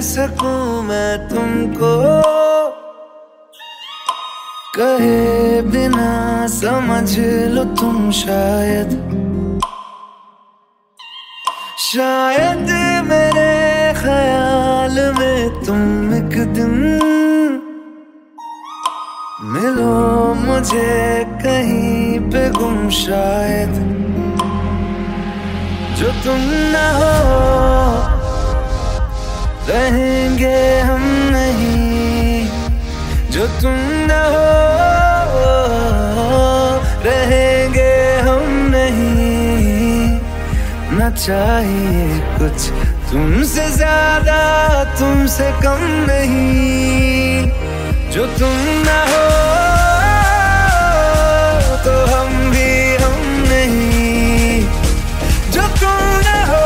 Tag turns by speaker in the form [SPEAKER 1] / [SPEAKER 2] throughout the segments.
[SPEAKER 1] सकूँ मैं तुमको? कहे बिना समझ लो तुम शायद। शायद मेरे ख्याल में तुम एक दिन मिलो मुझे कहीं पे गुम शायद। जो तुम ना हो रहेंगे हम नहीं। जो तुम न हो, रहेंगे हम नहीं। न चाहिए कुछ तुमसे ज़्यादा, तुमसे कम नहीं। जो तुम न हो तो हम भी हम नहीं। जो तुम न हो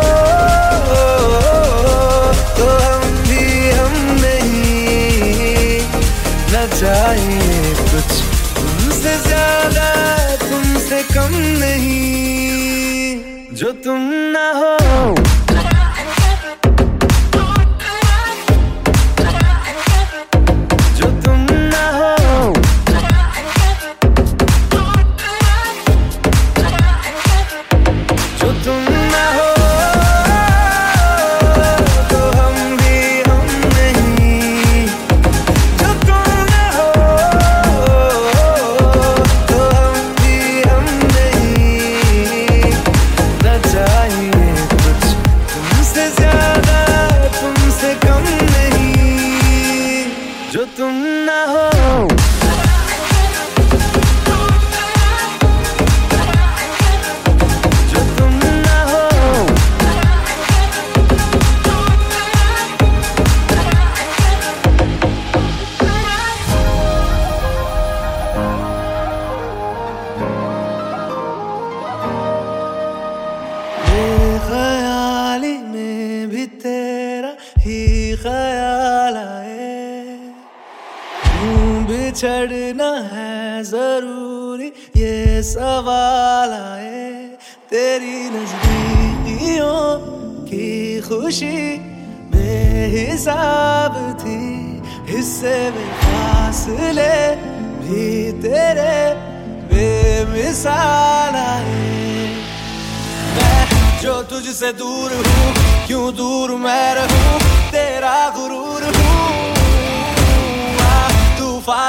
[SPEAKER 1] चाहिए कुछ। तुमसे ज़्यादा तुमसे कम नहीं। जो तुम ना हो।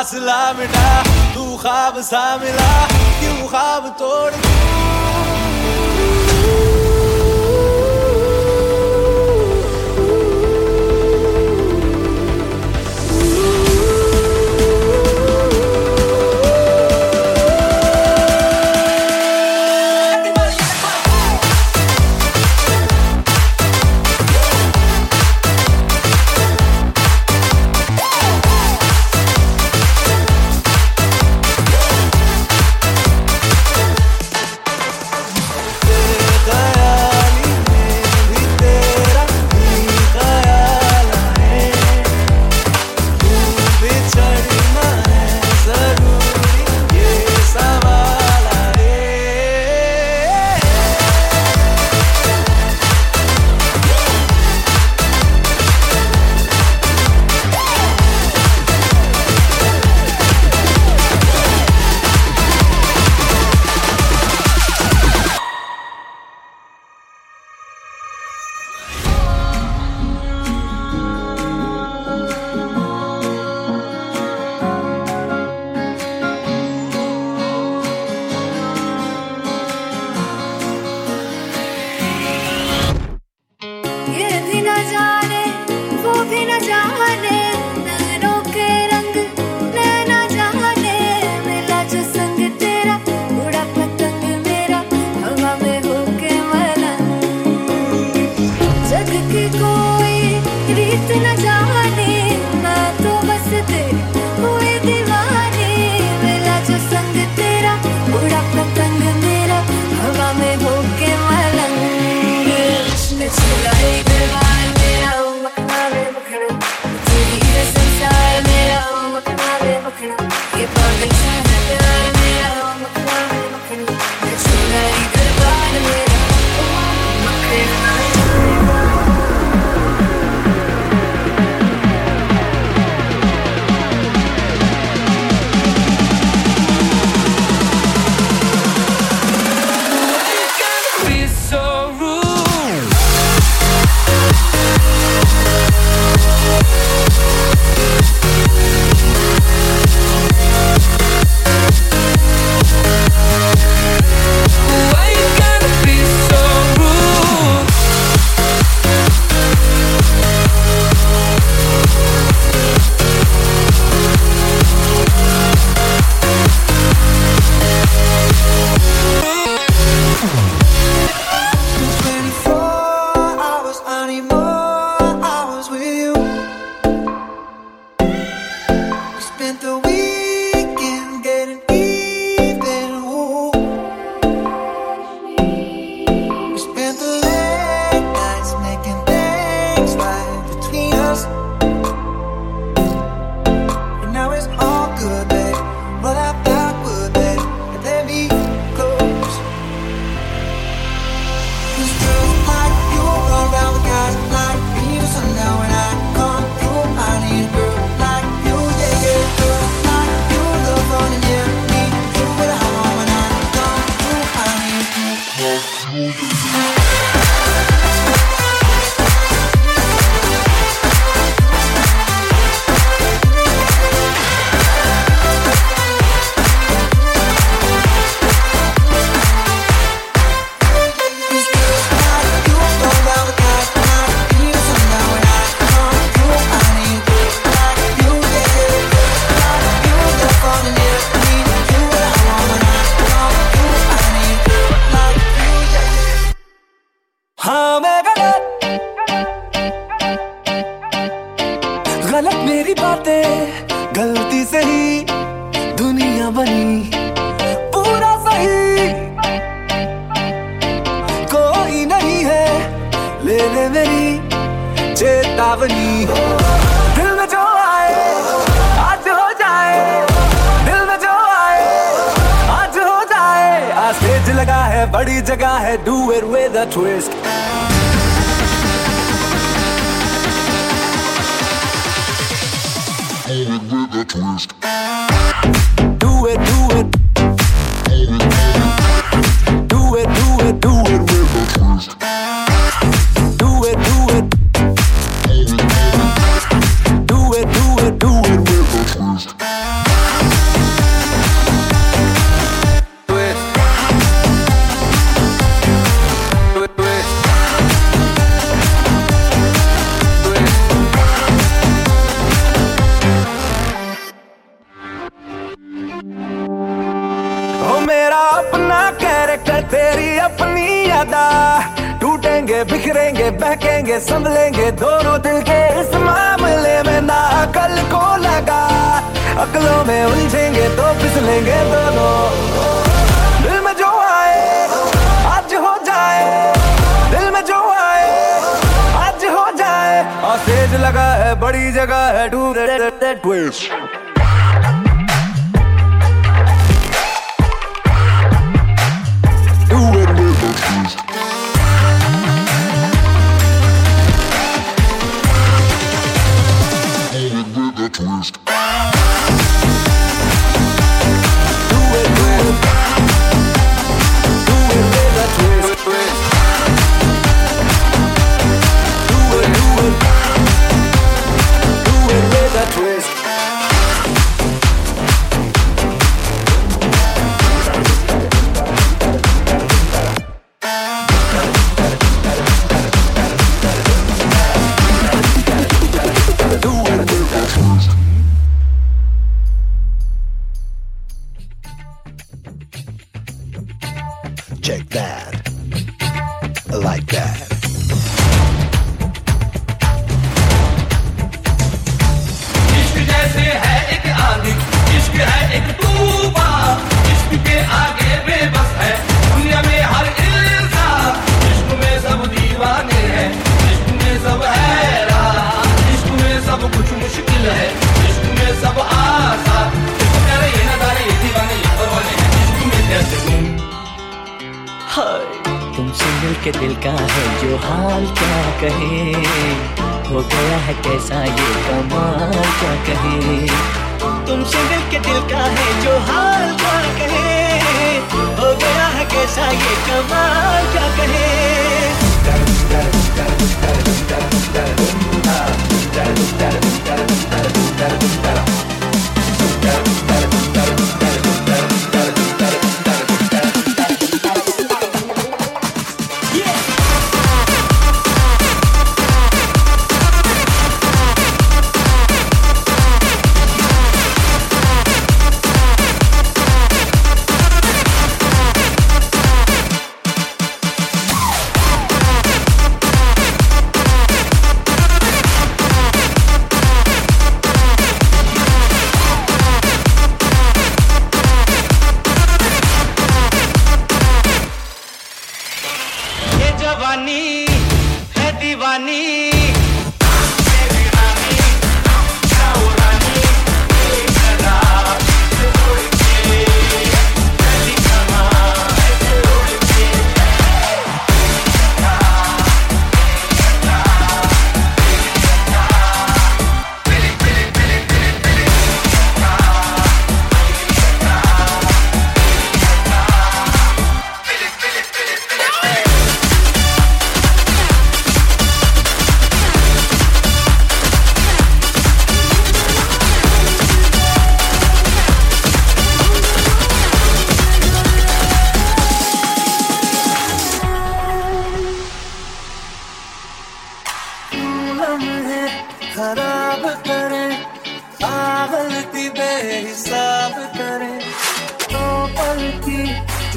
[SPEAKER 1] फासला मिटा तू ख्वाब सा मिला क्यों ख्वाब तोड़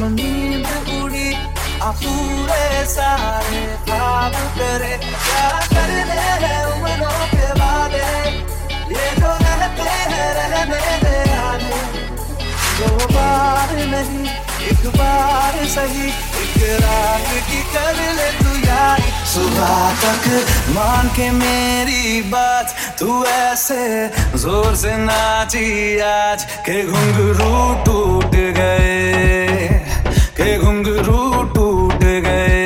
[SPEAKER 1] नींद उड़ी अपूरे सारे ख्वाब तेरे। क्या करने हैं उम्रों के वादे? ये जो रहते हैं रहने दे आने।
[SPEAKER 2] दो बार नहीं, एक बार सही। इकरार की कर ले तू यार सुबह तक मान के मेरी बात, तू ऐसे ज़ोर से नाची आज। के घुंघरू टूट गए। के घुंघरू टूट गए।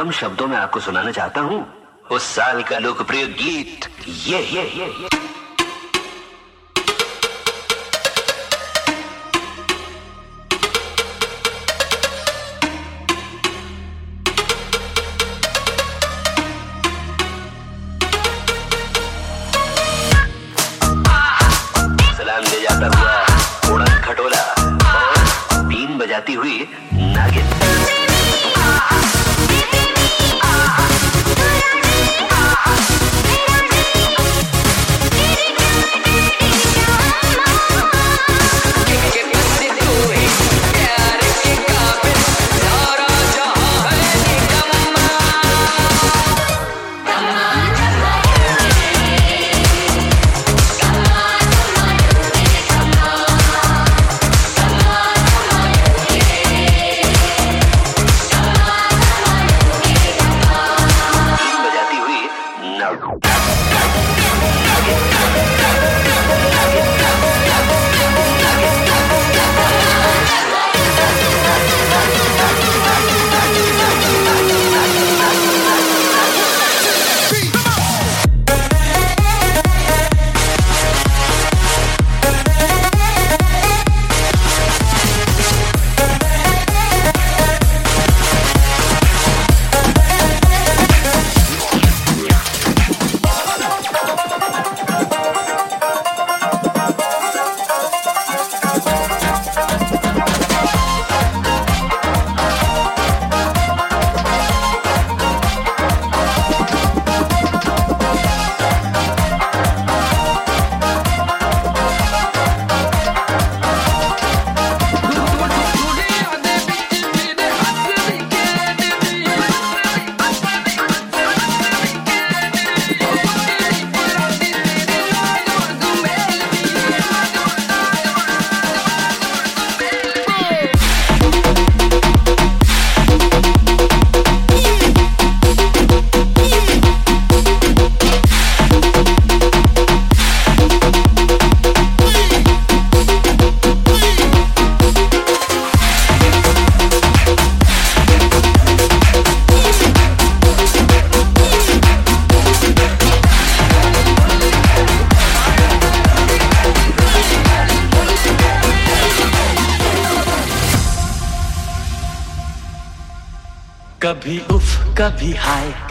[SPEAKER 3] कम शब्दों में आपको सुनाना चाहता हूँ उस साल का लोकप्रिय गीत ये ये ये, ये।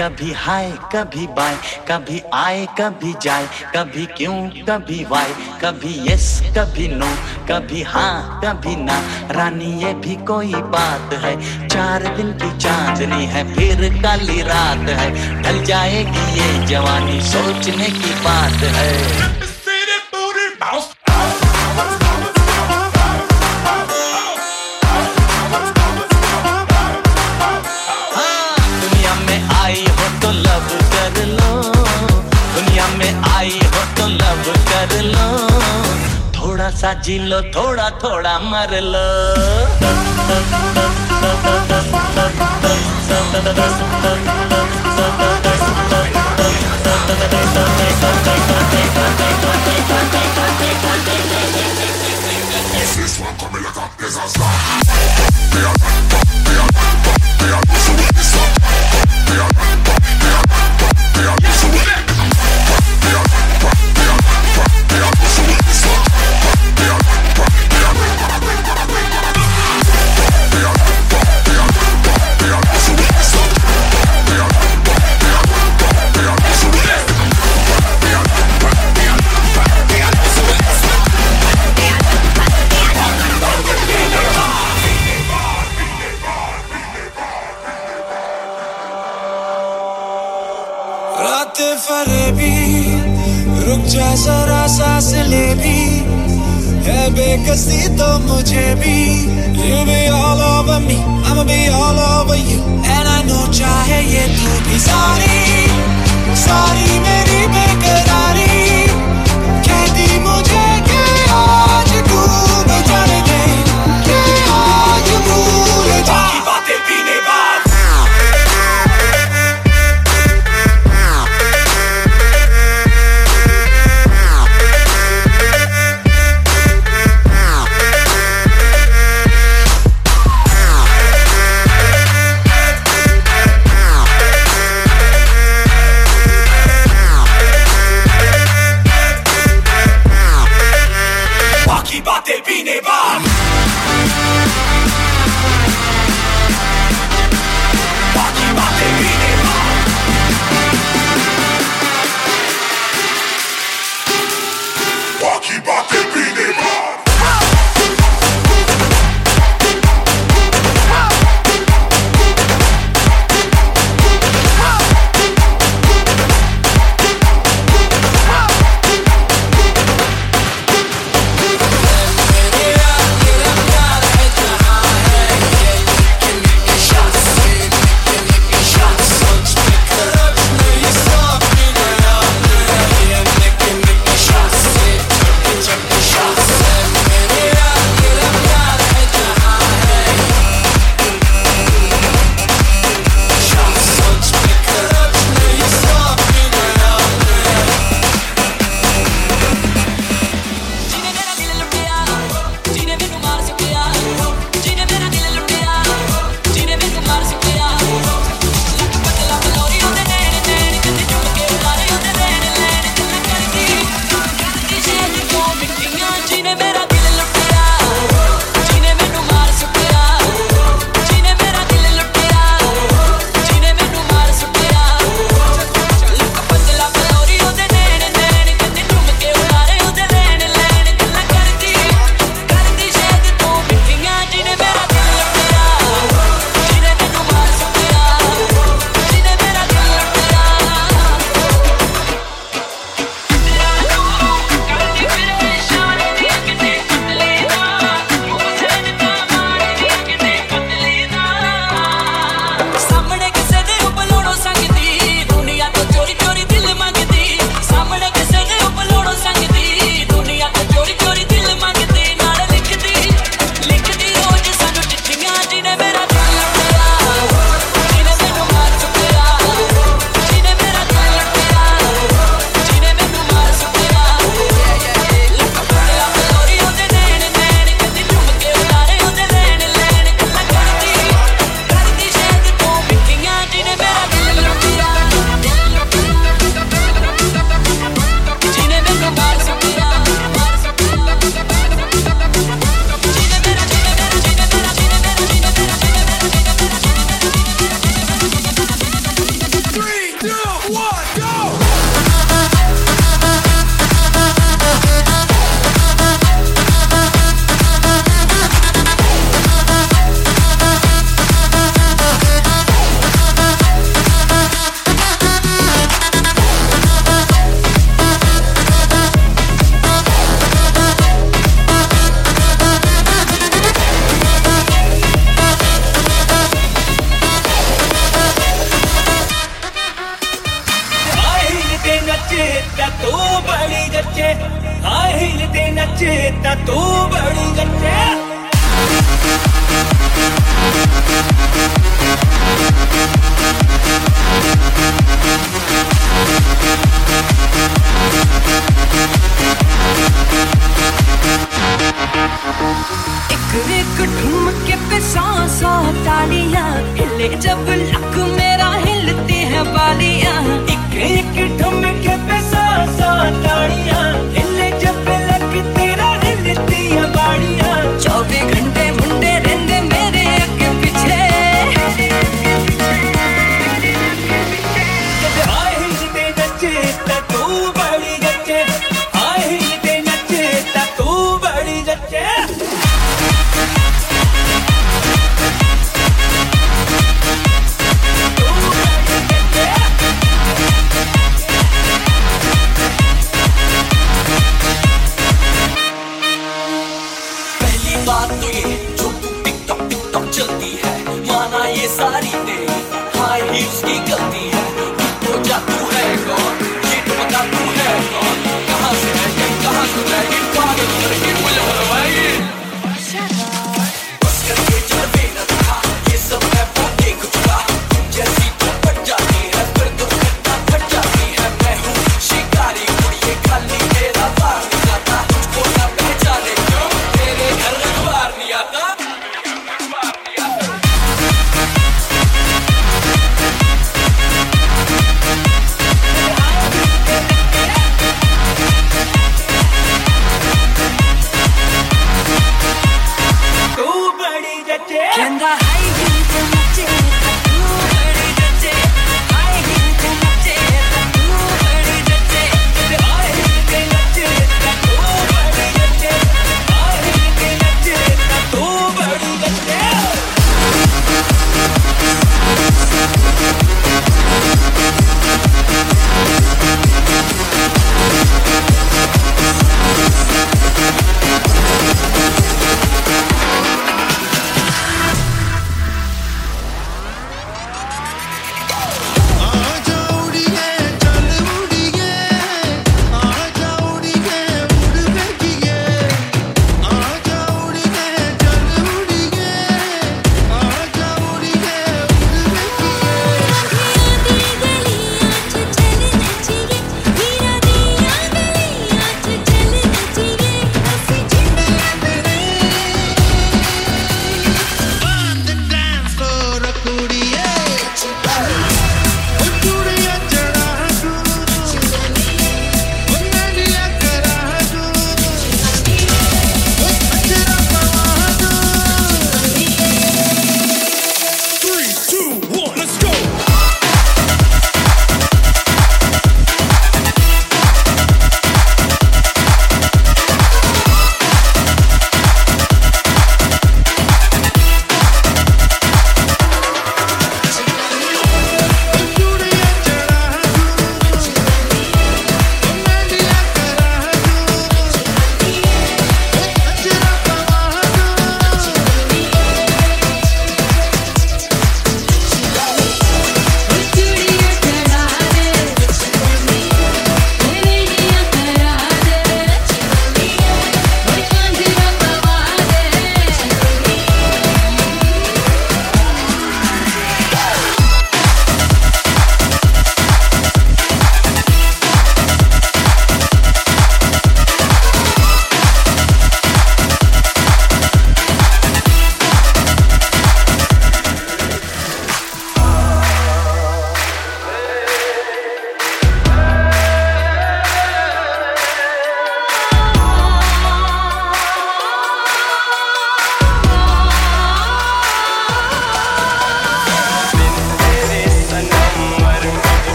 [SPEAKER 4] कभी हाय कभी बाय कभी आए कभी जाए कभी क्यों कभी वाई कभी यस कभी नो कभी हाँ कभी ना। रानी ये भी कोई बात है चार दिन की चांदनी है फिर काली रात है ढल जाएगी ये जवानी सोचने की बात हाँ,
[SPEAKER 5] सा जी लो थोड़ा थोड़ा मर लो।
[SPEAKER 6] This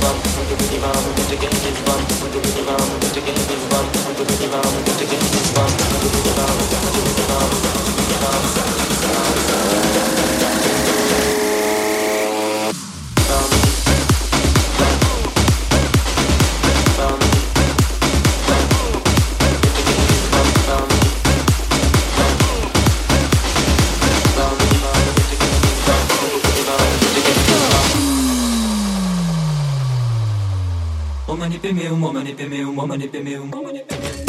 [SPEAKER 6] bump, with the witty bum, with the game is bump, with the witty bum, with
[SPEAKER 7] the
[SPEAKER 8] game is Mumanipimeu, Mumanipimeu, Mumanipimeu.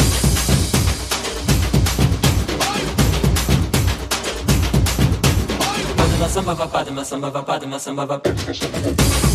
[SPEAKER 8] Padma samba va, padma samba va, padma samba va.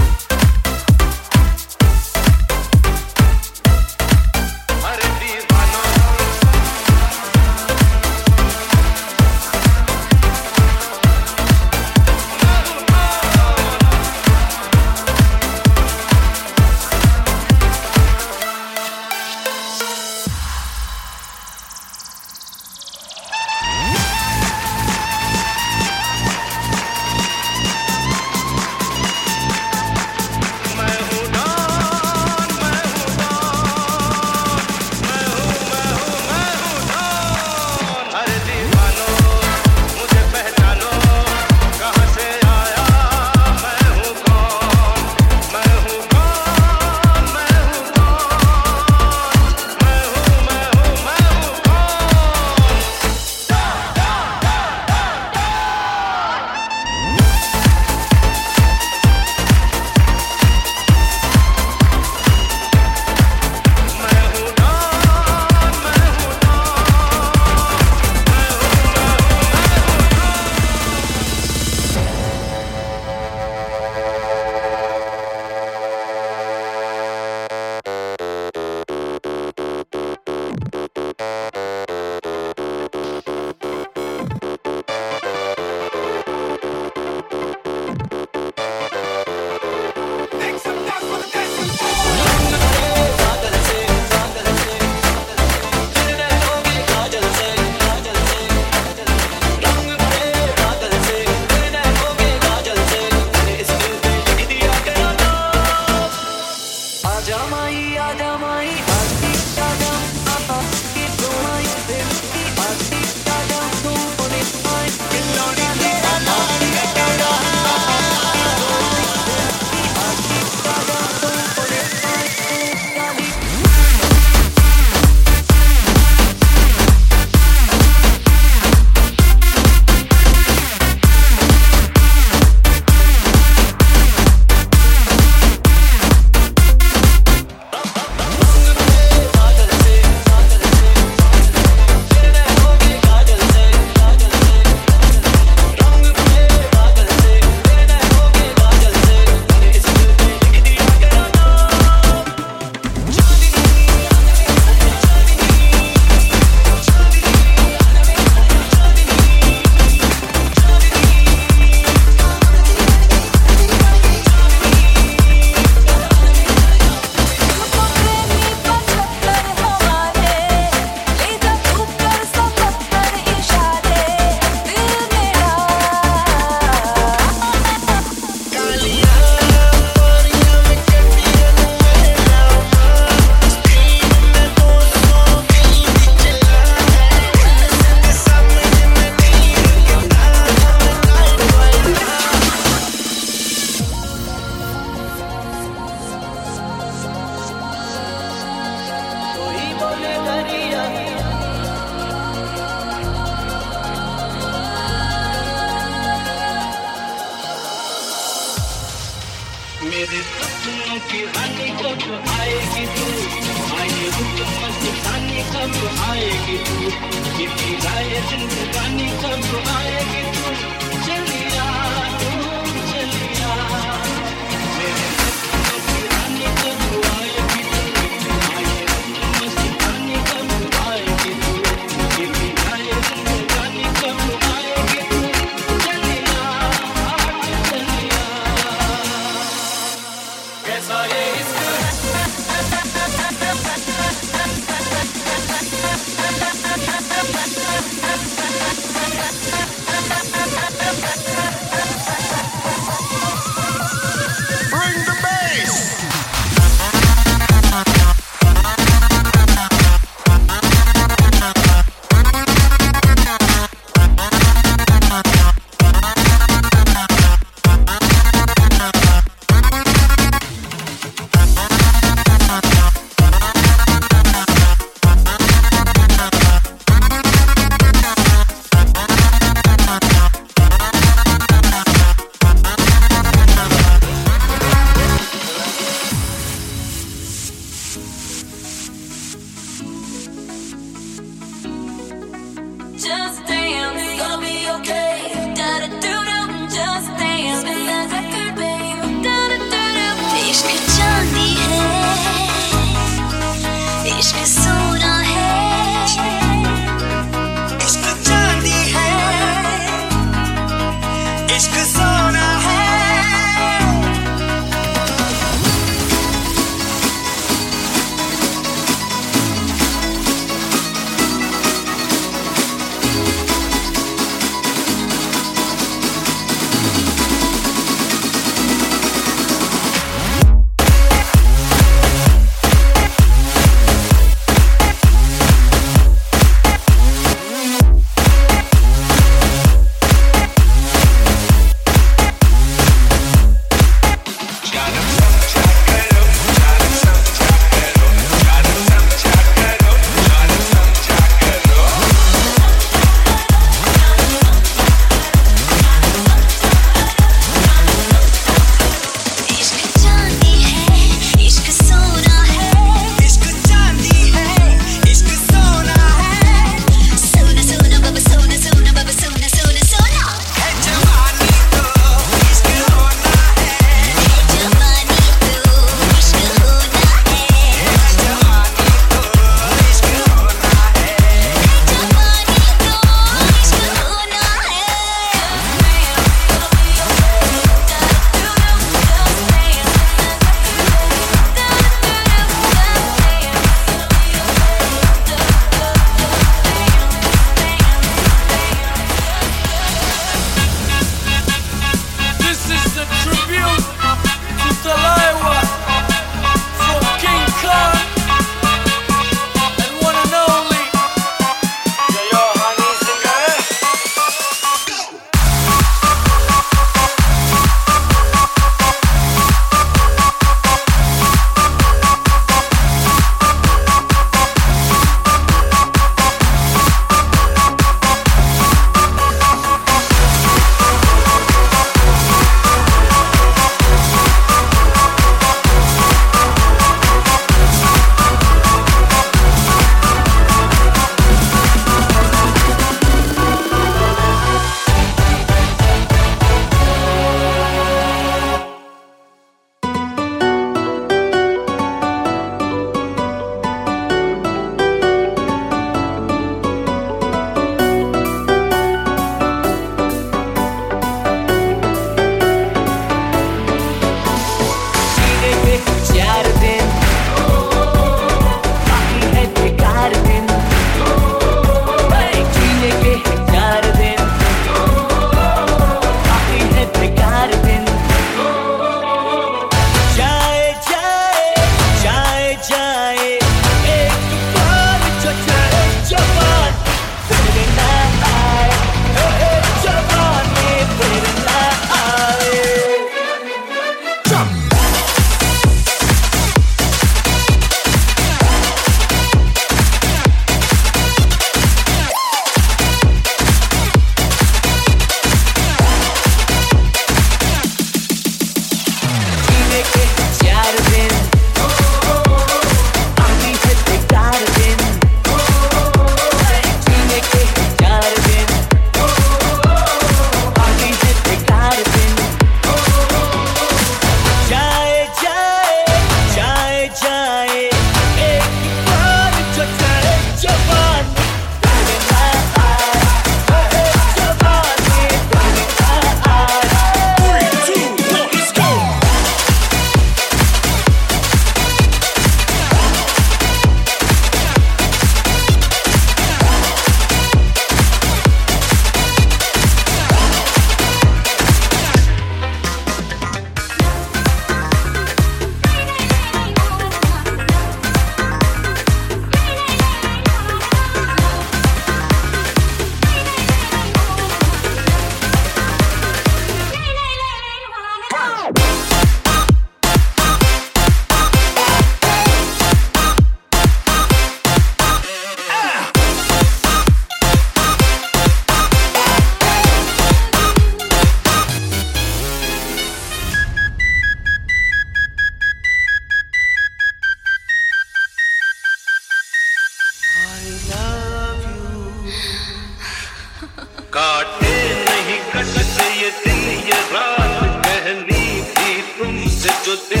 [SPEAKER 9] good.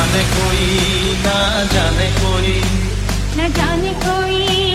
[SPEAKER 9] जाने कोई ना जाने कोई।
[SPEAKER 4] न जाने कोई।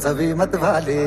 [SPEAKER 10] सभी मत वाले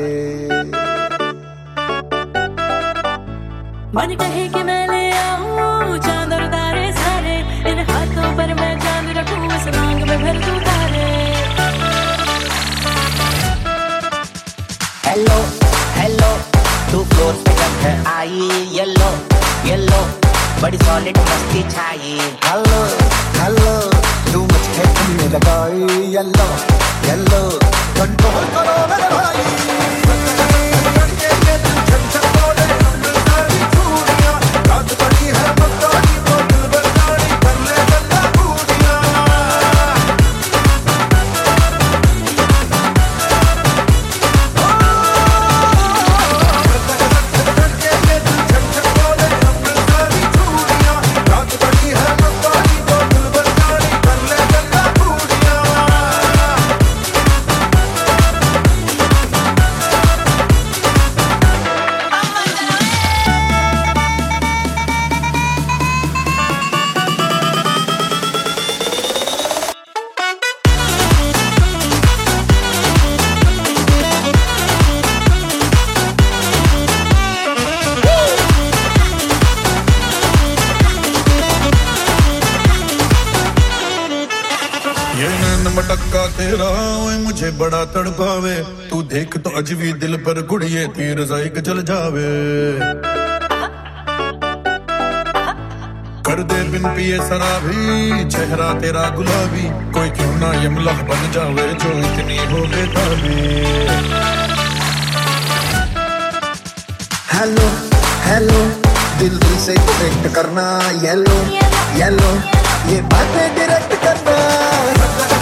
[SPEAKER 11] लिए सराबी चेहरा तेरा गुलाबी। कोई क्यों ना ये मुलाह बन जावे जो इतनी हो बेटा
[SPEAKER 10] हेलो हेलो दिल दिल से कनेक्ट करना येलो येलो ये बातें डायरेक्ट करना।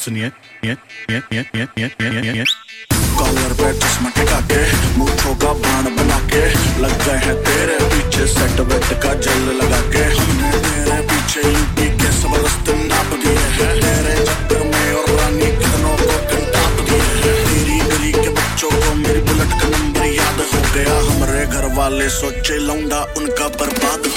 [SPEAKER 12] सुनिए
[SPEAKER 13] कॉलर
[SPEAKER 14] पे चश्मा टिका के मूछों का बाण बना के लग गए हैं तेरे पीछे सेट बेट का जल लगा के हमने तेरे पीछे, यूपी के सब नाप दिए हैं। तेरे चक्कर में और रानी कितनों को कंटाप दिए हैं। तेरी गली के बच्चों को मेरी बुलेट का नंबर याद हो गया। हमारे घर वाले सोचे लौंडा उनका बर्बाद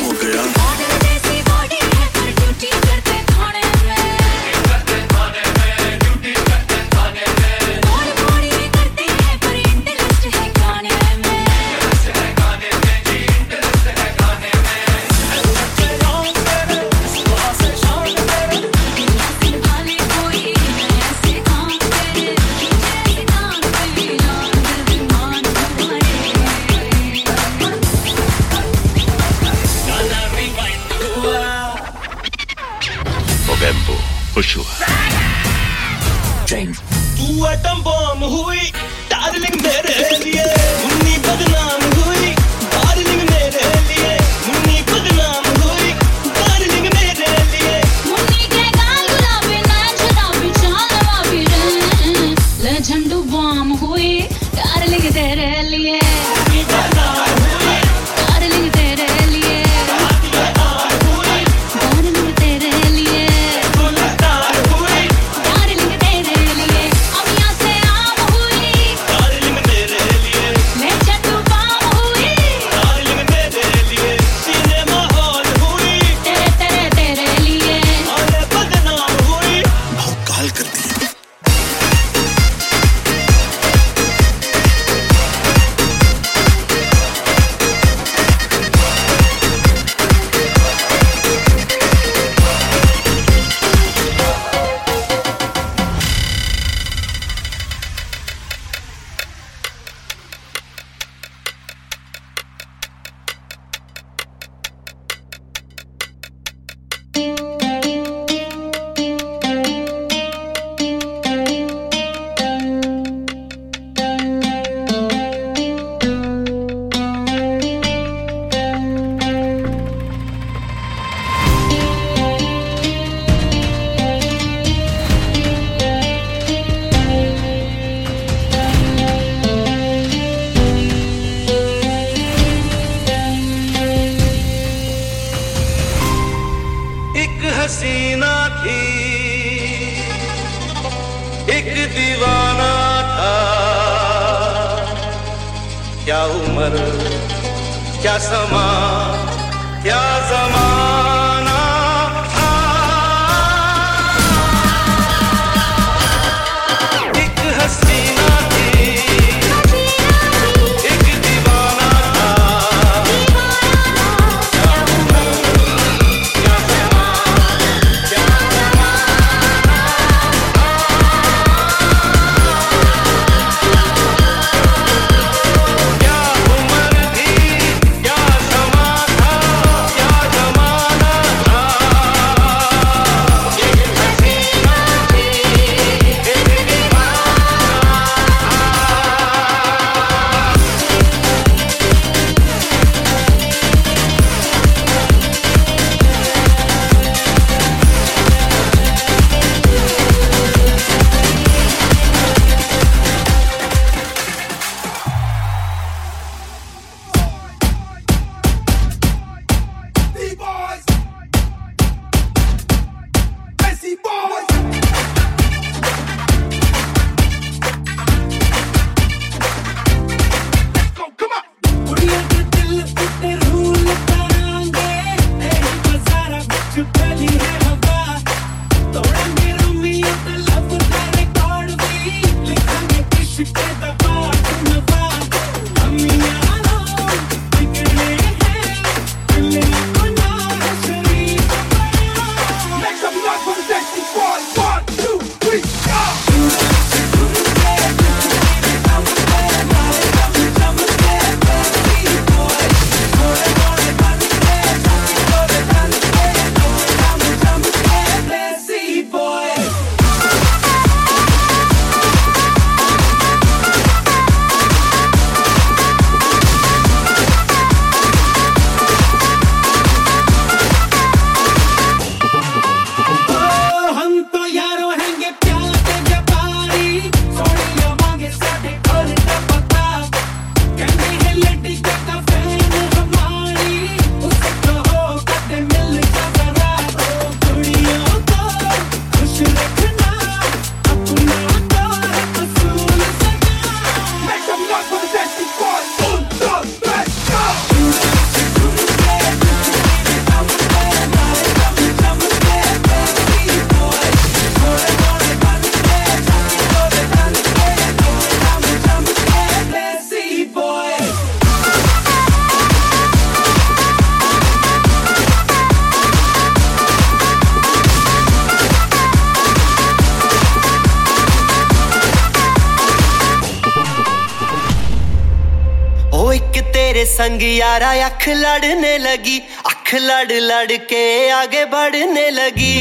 [SPEAKER 4] अख लड़ने लगी अख लड़ लड़ के आगे बढ़ने लगी।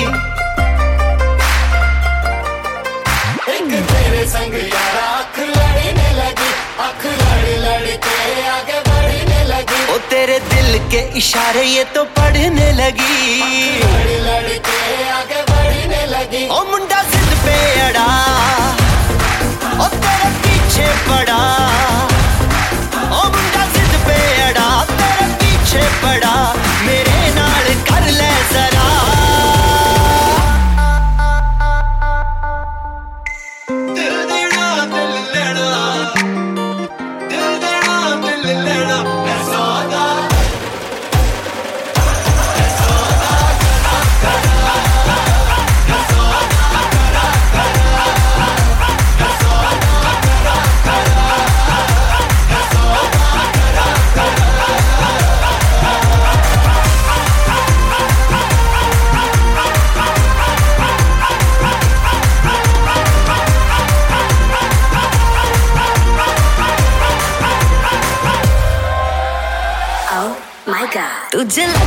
[SPEAKER 15] एक तेरे संग यारा अख लड़ने लगी अख लड़ लड़ के आगे बढ़ने लगी।
[SPEAKER 4] ओ तेरे दिल के इशारे ये तो पढ़ने लगी।
[SPEAKER 15] लड़ लड़ के आगे बढ़ने लगी।
[SPEAKER 4] ओ मुंडा जिद पे अड़ा ओ तेरे पीछे पड़ा। पीछे पड़ा मेरे नाल कर ले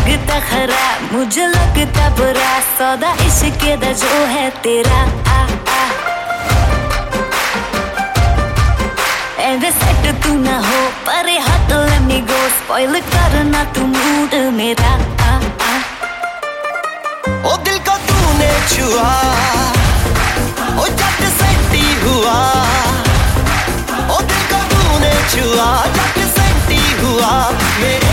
[SPEAKER 13] लगता खराब मुझे लगता बुरा, सौदा इश्क दा जो है तेरा। आ सेट तू ना हो go स्पॉइल करना तू मूड मेरा।
[SPEAKER 4] ओ दिल को तूने छुआ, ओ जट सेटी हुआ। ओ दिल को तूने छुआ जट सेटी हुआ, मेरे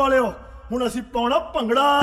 [SPEAKER 16] ਵਾਲਿਓ ਹੁਣ ਅਸੀਂ ਪਾਉਣਾ ਭੰਗੜਾ।